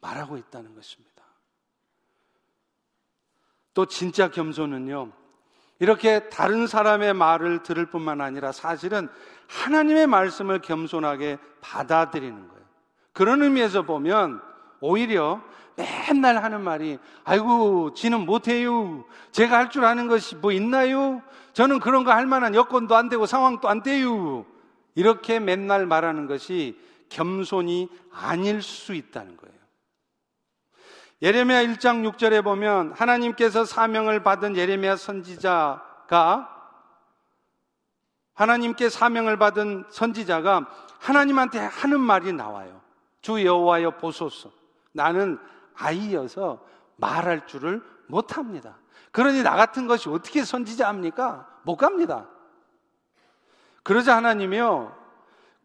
말하고 있다는 것입니다. 또 진짜 겸손은요, 이렇게 다른 사람의 말을 들을 뿐만 아니라 사실은 하나님의 말씀을 겸손하게 받아들이는 거예요. 그런 의미에서 보면 오히려 맨날 하는 말이, 아이고, 지는 못해요. 제가 할 줄 아는 것이 뭐 있나요? 저는 그런 거 할 만한 여건도 안 되고 상황도 안 돼요. 이렇게 맨날 말하는 것이 겸손이 아닐 수 있다는 거예요. 예레미야 1장 6절에 보면 하나님께서 사명을 받은 예레미야 선지자가 하나님께 사명을 받은 선지자가 하나님한테 하는 말이 나와요. 주 여호와여 보소서. 나는 아이여서 말할 줄을 못합니다. 그러니 나 같은 것이 어떻게 선지자 합니까? 못 갑니다. 그러자 하나님이요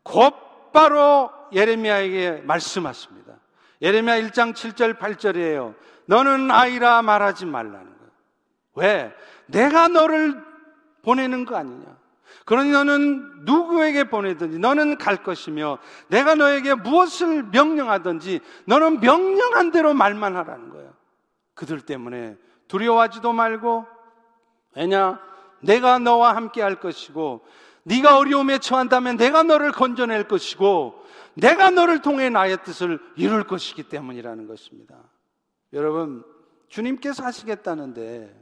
곧바로 예레미야에게 말씀하십니다. 예레미야 1장 7절 8절이에요. 너는 아이라 말하지 말라는 거예요. 왜? 내가 너를 보내는 거 아니냐. 그러니 너는 누구에게 보내든지 너는 갈 것이며 내가 너에게 무엇을 명령하든지 너는 명령한 대로 말만 하라는 거예요. 그들 때문에 두려워하지도 말고 왜냐? 내가 너와 함께 할 것이고 네가 어려움에 처한다면 내가 너를 건져낼 것이고 내가 너를 통해 나의 뜻을 이룰 것이기 때문이라는 것입니다. 여러분, 주님께서 하시겠다는데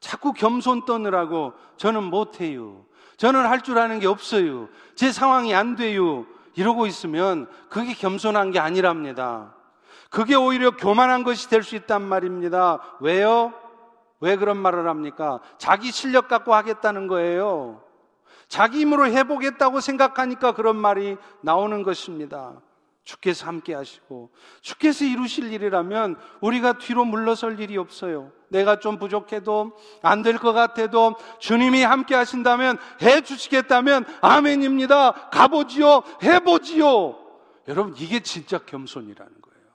자꾸 겸손 떠느라고 저는 못해요. 저는 할 줄 아는 게 없어요. 제 상황이 안 돼요. 이러고 있으면 그게 겸손한 게 아니랍니다. 그게 오히려 교만한 것이 될 수 있단 말입니다. 왜요? 왜 그런 말을 합니까? 자기 실력 갖고 하겠다는 거예요. 자기 힘으로 해보겠다고 생각하니까 그런 말이 나오는 것입니다. 주께서 함께 하시고 주께서 이루실 일이라면 우리가 뒤로 물러설 일이 없어요. 내가 좀 부족해도 안 될 것 같아도 주님이 함께 하신다면 해 주시겠다면 아멘입니다. 가보지요. 해보지요. 여러분 이게 진짜 겸손이라는 거예요.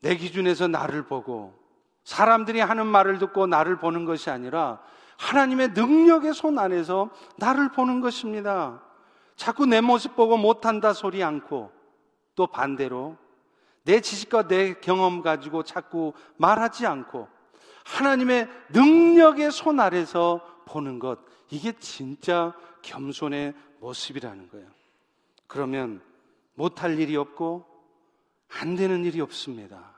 내 기준에서 나를 보고 사람들이 하는 말을 듣고 나를 보는 것이 아니라 하나님의 능력의 손 안에서 나를 보는 것입니다. 자꾸 내 모습 보고 못한다 소리 않고 또 반대로 내 지식과 내 경험 가지고 자꾸 말하지 않고 하나님의 능력의 손 아래서 보는 것 이게 진짜 겸손의 모습이라는 거예요. 그러면 못할 일이 없고 안 되는 일이 없습니다.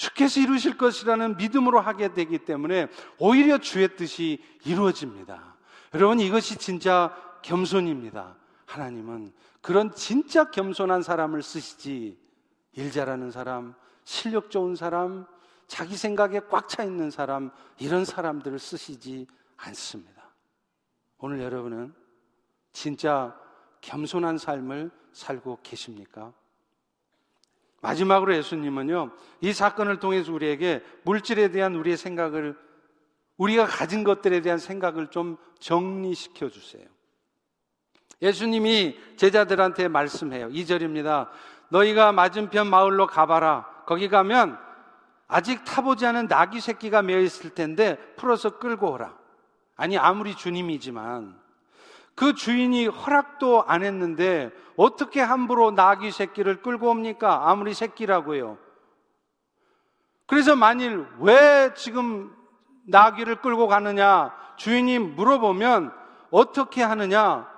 주께서 이루실 것이라는 믿음으로 하게 되기 때문에 오히려 주의 뜻이 이루어집니다. 여러분 이것이 진짜 겸손입니다. 하나님은 그런 진짜 겸손한 사람을 쓰시지 일 잘하는 사람, 실력 좋은 사람, 자기 생각에 꽉 차 있는 사람 이런 사람들을 쓰시지 않습니다. 오늘 여러분은 진짜 겸손한 삶을 살고 계십니까? 마지막으로 예수님은요, 이 사건을 통해서 우리에게 물질에 대한 우리의 생각을, 우리가 가진 것들에 대한 생각을 좀 정리시켜 주세요. 예수님이 제자들한테 말씀해요. 2절입니다. 너희가 맞은편 마을로 가봐라. 거기 가면 아직 타보지 않은 나귀 새끼가 매어 있을 텐데 풀어서 끌고 오라. 아니, 아무리 주님이지만 그 주인이 허락도 안 했는데 어떻게 함부로 나귀 새끼를 끌고 옵니까? 아무리 새끼라고요. 그래서 만일 왜 지금 나귀를 끌고 가느냐 주인이 물어보면 어떻게 하느냐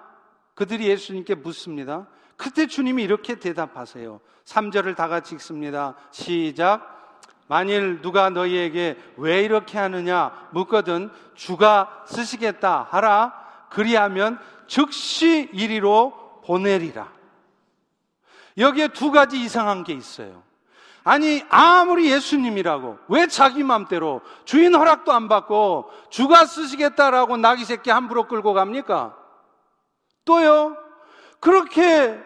그들이 예수님께 묻습니다. 그때 주님이 이렇게 대답하세요. 3절을 다 같이 읽습니다. 시작. 만일 누가 너희에게 왜 이렇게 하느냐 묻거든 주가 쓰시겠다 하라. 그리하면 즉시 이리로 보내리라. 여기에 두 가지 이상한 게 있어요. 아니, 아무리 예수님이라고, 왜 자기 맘대로 주인 허락도 안 받고 주가 쓰시겠다라고 나귀 새끼 함부로 끌고 갑니까? 또요, 그렇게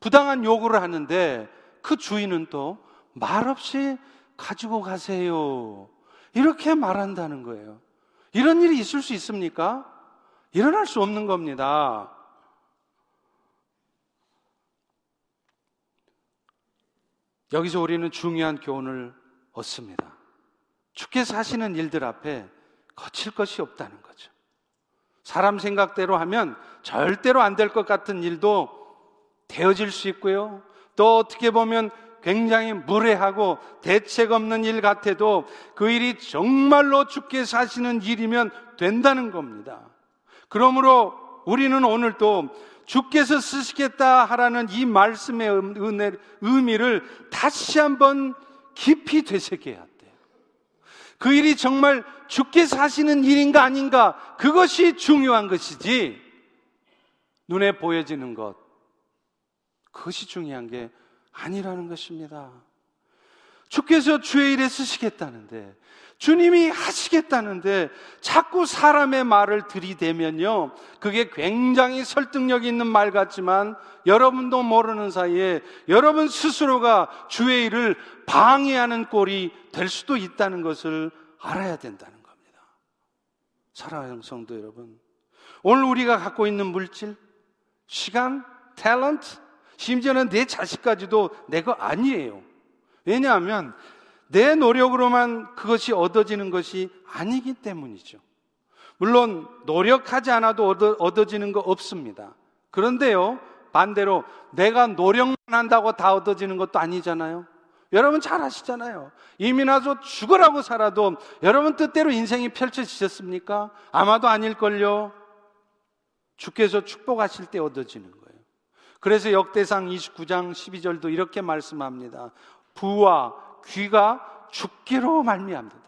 부당한 요구를 하는데 그 주인은 또 말없이 가지고 가세요. 이렇게 말한다는 거예요. 이런 일이 있을 수 있습니까? 일어날 수 없는 겁니다. 여기서 우리는 중요한 교훈을 얻습니다. 주께서 하시는 일들 앞에 거칠 것이 없다는 거죠. 사람 생각대로 하면 절대로 안 될 것 같은 일도 되어질 수 있고요. 또 어떻게 보면 굉장히 무례하고 대책 없는 일 같아도 그 일이 정말로 주께서 하시는 일이면 된다는 겁니다. 그러므로 우리는 오늘 또 주께서 쓰시겠다 하라는 이 말씀의 은혜, 의미를 다시 한번 깊이 되새겨야 돼요. 그 일이 정말 주께서 하시는 일인가 아닌가 그것이 중요한 것이지 눈에 보여지는 것 그것이 중요한 게 아니라는 것입니다. 주께서 주의 일에 쓰시겠다는데 주님이 하시겠다는데 자꾸 사람의 말을 들이대면요. 그게 굉장히 설득력 있는 말 같지만 여러분도 모르는 사이에 여러분 스스로가 주의 일을 방해하는 꼴이 될 수도 있다는 것을 알아야 된다는 겁니다. 사랑하는 성도 여러분. 오늘 우리가 갖고 있는 물질, 시간, 탤런트, 심지어는 내 자식까지도 내 거 아니에요. 왜냐하면 내 노력으로만 그것이 얻어지는 것이 아니기 때문이죠. 물론 노력하지 않아도 얻어, 얻어 지는 거 없습니다. 그런데요, 반대로 내가 노력만 한다고 다 얻어지는 것도 아니잖아요. 여러분 잘 아시잖아요. 이미 나서 죽으라고 살아도 여러분 뜻대로 인생이 펼쳐지셨습니까? 아마도 아닐걸요. 주께서 축복하실 때 얻어지는 거예요. 그래서 역대상 29장 12절도 이렇게 말씀합니다. 부와 귀가 죽기로 말미암다.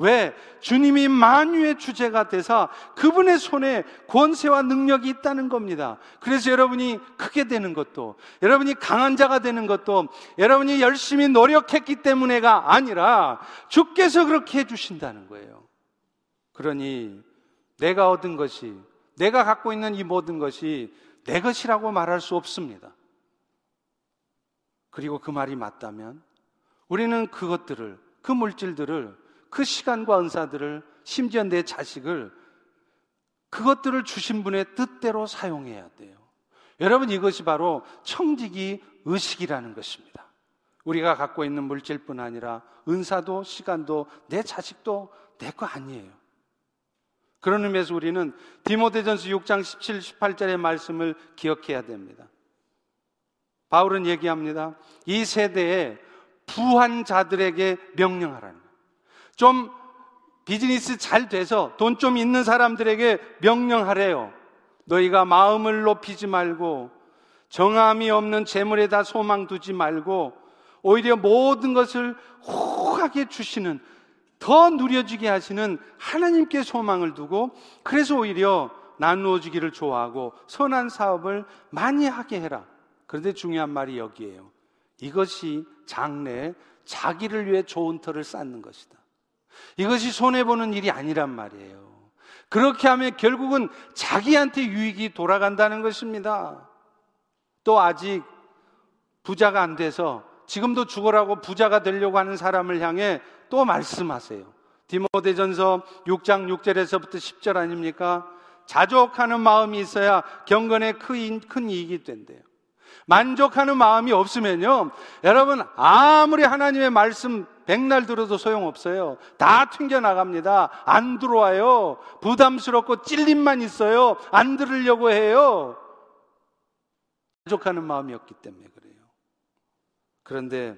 왜? 주님이 만유의 주제가 되사 그분의 손에 권세와 능력이 있다는 겁니다. 그래서 여러분이 크게 되는 것도, 여러분이 강한 자가 되는 것도, 여러분이 열심히 노력했기 때문에가 아니라 주께서 그렇게 해주신다는 거예요. 그러니 내가 얻은 것이, 내가 갖고 있는 이 모든 것이 내 것이라고 말할 수 없습니다. 그리고 그 말이 맞다면 우리는 그것들을, 그 물질들을, 그 시간과 은사들을, 심지어 내 자식을 그것들을 주신 분의 뜻대로 사용해야 돼요. 여러분 이것이 바로 청지기 의식이라는 것입니다. 우리가 갖고 있는 물질뿐 아니라 은사도 시간도 내 자식도 내 거 아니에요. 그런 의미에서 우리는 디모데전서 6장 17, 18절의 말씀을 기억해야 됩니다. 바울은 얘기합니다. 이 세대에 부한 자들에게 명령하라는. 좀 비즈니스 잘 돼서 돈 좀 있는 사람들에게 명령하래요. 너희가 마음을 높이지 말고 정함이 없는 재물에다 소망 두지 말고 오히려 모든 것을 호하게 주시는 더 누려지게 하시는 하나님께 소망을 두고 그래서 오히려 나누어 주기를 좋아하고 선한 사업을 많이 하게 해라. 그런데 중요한 말이 여기에요. 이것이 장래 자기를 위해 좋은 터를 쌓는 것이다. 이것이 손해보는 일이 아니란 말이에요. 그렇게 하면 결국은 자기한테 유익이 돌아간다는 것입니다. 또 아직 부자가 안 돼서 지금도 죽으라고 부자가 되려고 하는 사람을 향해 또 말씀하세요. 디모데전서 6장 6절에서부터 10절 아닙니까? 자족하는 마음이 있어야 경건에 큰 이익이 된대요. 만족하는 마음이 없으면요. 여러분, 아무리 하나님의 말씀 백날 들어도 소용없어요. 다 튕겨나갑니다. 안 들어와요. 부담스럽고 찔림만 있어요. 안 들으려고 해요. 만족하는 마음이 없기 때문에 그래요. 그런데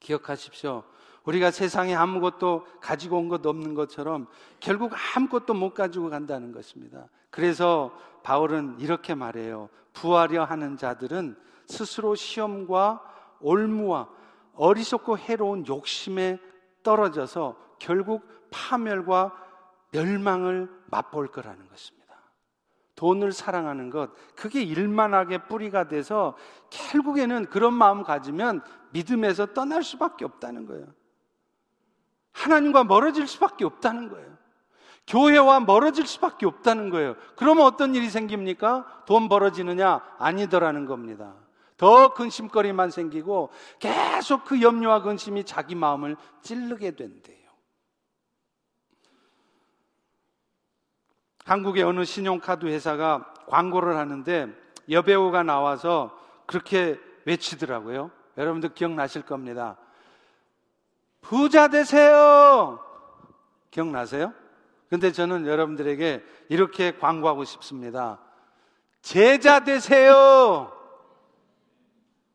기억하십시오. 우리가 세상에 아무것도 가지고 온 것 없는 것처럼 결국 아무것도 못 가지고 간다는 것입니다. 그래서 바울은 이렇게 말해요. 부하려 하는 자들은 스스로 시험과 올무와 어리석고 해로운 욕심에 떨어져서 결국 파멸과 멸망을 맛볼 거라는 것입니다. 돈을 사랑하는 것, 그게 일만하게 뿌리가 돼서 결국에는 그런 마음 가지면 믿음에서 떠날 수밖에 없다는 거예요. 하나님과 멀어질 수밖에 없다는 거예요. 교회와 멀어질 수밖에 없다는 거예요. 그러면 어떤 일이 생깁니까? 돈 벌어지느냐? 아니더라는 겁니다. 더 근심거리만 생기고 계속 그 염려와 근심이 자기 마음을 찌르게 된대요. 한국의 어느 신용카드 회사가 광고를 하는데 여배우가 나와서 그렇게 외치더라고요. 여러분들 기억나실 겁니다. 부자 되세요! 기억나세요? 근데 저는 여러분들에게 이렇게 광고하고 싶습니다. 제자 되세요!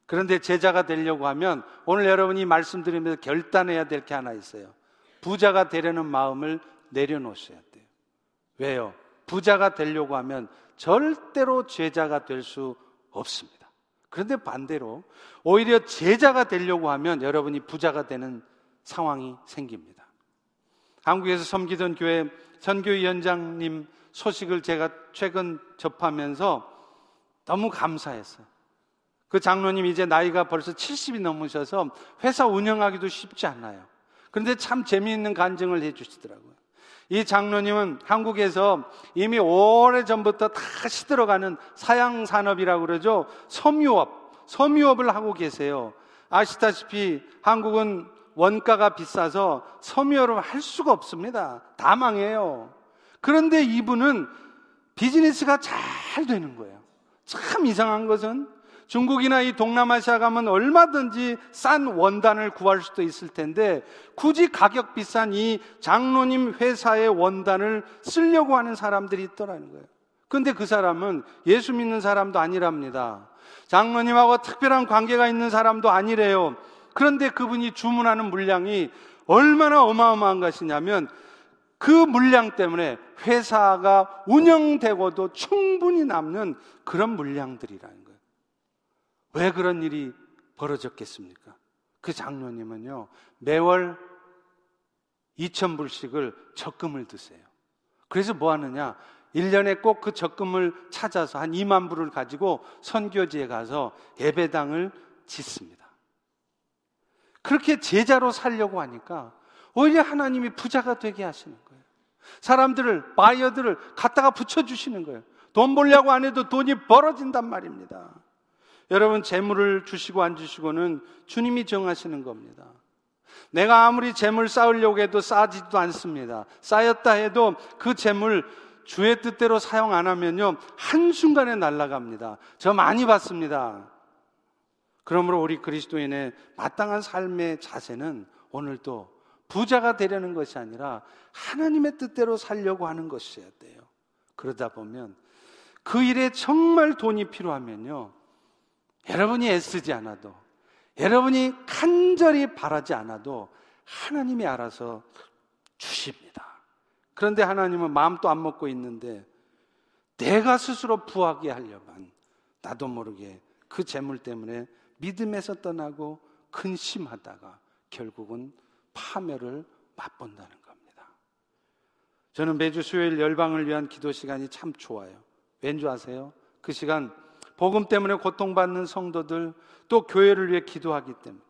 그런데 제자가 되려고 하면 오늘 여러분이 말씀드리면서 결단해야 될 게 하나 있어요. 부자가 되려는 마음을 내려놓으셔야 돼요. 왜요? 부자가 되려고 하면 절대로 제자가 될 수 없습니다. 그런데 반대로 오히려 제자가 되려고 하면 여러분이 부자가 되는 상황이 생깁니다. 한국에서 섬기던 교회 선교위원장님 소식을 제가 최근 접하면서 너무 감사했어요. 그 장로님 이제 나이가 벌써 70이 넘으셔서 회사 운영하기도 쉽지 않아요. 그런데 참 재미있는 간증을 해 주시더라고요. 이 장로님은 한국에서 이미 오래 전부터 다 시들어가는 사양 산업이라고 그러죠. 섬유업, 섬유업을 하고 계세요. 아시다시피 한국은 원가가 비싸서 섬유업을 할 수가 없습니다. 다 망해요. 그런데 이분은 비즈니스가 잘 되는 거예요. 참 이상한 것은 중국이나 이 동남아시아 가면 얼마든지 싼 원단을 구할 수도 있을 텐데 굳이 가격 비싼 이 장로님 회사의 원단을 쓰려고 하는 사람들이 있더라는 거예요. 근데 그 사람은 예수 믿는 사람도 아니랍니다. 장로님하고 특별한 관계가 있는 사람도 아니래요. 그런데 그분이 주문하는 물량이 얼마나 어마어마한 것이냐면 그 물량 때문에 회사가 운영되고도 충분히 남는 그런 물량들이라는 거예요. 왜 그런 일이 벌어졌겠습니까? 그 장로님은요, 매월 2천불씩을 적금을 드세요. 그래서 뭐 하느냐? 1년에 꼭 그 적금을 찾아서 한 2만 불을 가지고 선교지에 가서 예배당을 짓습니다. 그렇게 제자로 살려고 하니까 오히려 하나님이 부자가 되게 하시는 거예요. 사람들을, 바이어들을 갖다가 붙여주시는 거예요. 돈 벌려고 안 해도 돈이 벌어진단 말입니다. 여러분, 재물을 주시고 안 주시고는 주님이 정하시는 겁니다. 내가 아무리 재물 쌓으려고 해도 쌓지도 않습니다. 쌓였다 해도 그 재물 주의 뜻대로 사용 안 하면요, 한순간에 날아갑니다. 저 많이 봤습니다. 그러므로 우리 그리스도인의 마땅한 삶의 자세는 오늘도 부자가 되려는 것이 아니라 하나님의 뜻대로 살려고 하는 것이어야 돼요. 그러다 보면 그 일에 정말 돈이 필요하면요. 여러분이 애쓰지 않아도 여러분이 간절히 바라지 않아도 하나님이 알아서 주십니다. 그런데 하나님은 마음도 안 먹고 있는데 내가 스스로 부하게 하려면 나도 모르게 그 재물 때문에 믿음에서 떠나고 근심하다가 결국은 파멸을 맛본다는 겁니다. 저는 매주 수요일 열방을 위한 기도 시간이 참 좋아요. 왠지 아세요? 그 시간 복음 때문에 고통받는 성도들 또 교회를 위해 기도하기 때문에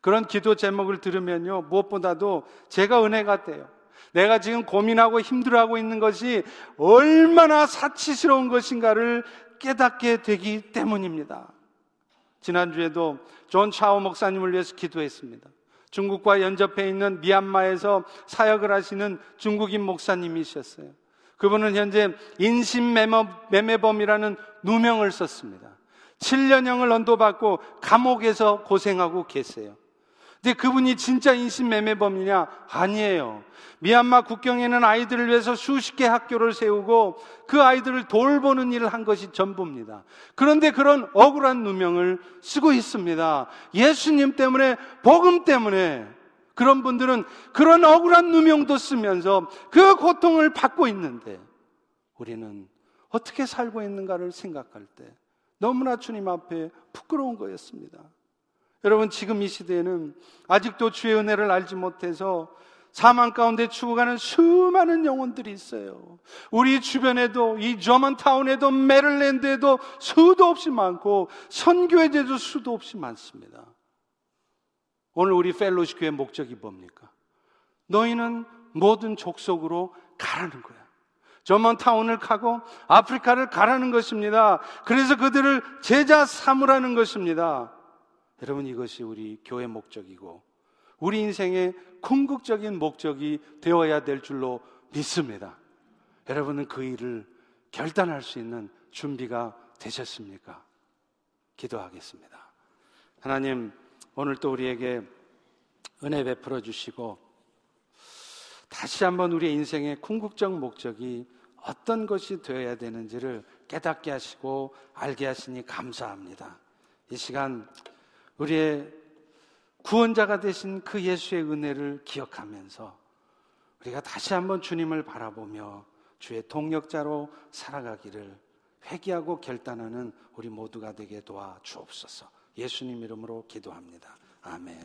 그런 기도 제목을 들으면요 무엇보다도 제가 은혜가 돼요. 내가 지금 고민하고 힘들어하고 있는 것이 얼마나 사치스러운 것인가를 깨닫게 되기 때문입니다. 지난주에도 존 차오 목사님을 위해서 기도했습니다. 중국과 연접해 있는 미얀마에서 사역을 하시는 중국인 목사님이셨어요. 그분은 현재 인신매매범이라는 누명을 썼습니다. 7년형을 언도받고 감옥에서 고생하고 계세요. 근데 그분이 진짜 인신매매범이냐? 아니에요. 미얀마 국경에는 아이들을 위해서 수십 개 학교를 세우고 그 아이들을 돌보는 일을 한 것이 전부입니다. 그런데 그런 억울한 누명을 쓰고 있습니다. 예수님 때문에, 복음 때문에 그런 분들은 그런 억울한 누명도 쓰면서 그 고통을 받고 있는데 우리는 어떻게 살고 있는가를 생각할 때 너무나 주님 앞에 부끄러운 거였습니다. 여러분, 지금 이 시대에는 아직도 주의 은혜를 알지 못해서 사망 가운데 죽어가는 수많은 영혼들이 있어요. 우리 주변에도 이 저먼타운에도 메릴랜드에도 수도 없이 많고 선교회에도 수도 없이 많습니다. 오늘 우리 펠로시 교회 목적이 뭡니까? 너희는 모든 족속으로 가라는 거야. 저먼 타운을 가고 아프리카를 가라는 것입니다. 그래서 그들을 제자 삼으라는 것입니다. 여러분 이것이 우리 교회 목적이고 우리 인생의 궁극적인 목적이 되어야 될 줄로 믿습니다. 여러분은 그 일을 결단할 수 있는 준비가 되셨습니까? 기도하겠습니다. 하나님, 오늘 또 우리에게 은혜 베풀어 주시고 다시 한번 우리의 인생의 궁극적 목적이 어떤 것이 되어야 되는지를 깨닫게 하시고 알게 하시니 감사합니다. 이 시간 우리의 구원자가 되신 그 예수의 은혜를 기억하면서 우리가 다시 한번 주님을 바라보며 주의 동력자로 살아가기를 회개하고 결단하는 우리 모두가 되게 도와 주옵소서. 예수님 이름으로 기도합니다. 아멘.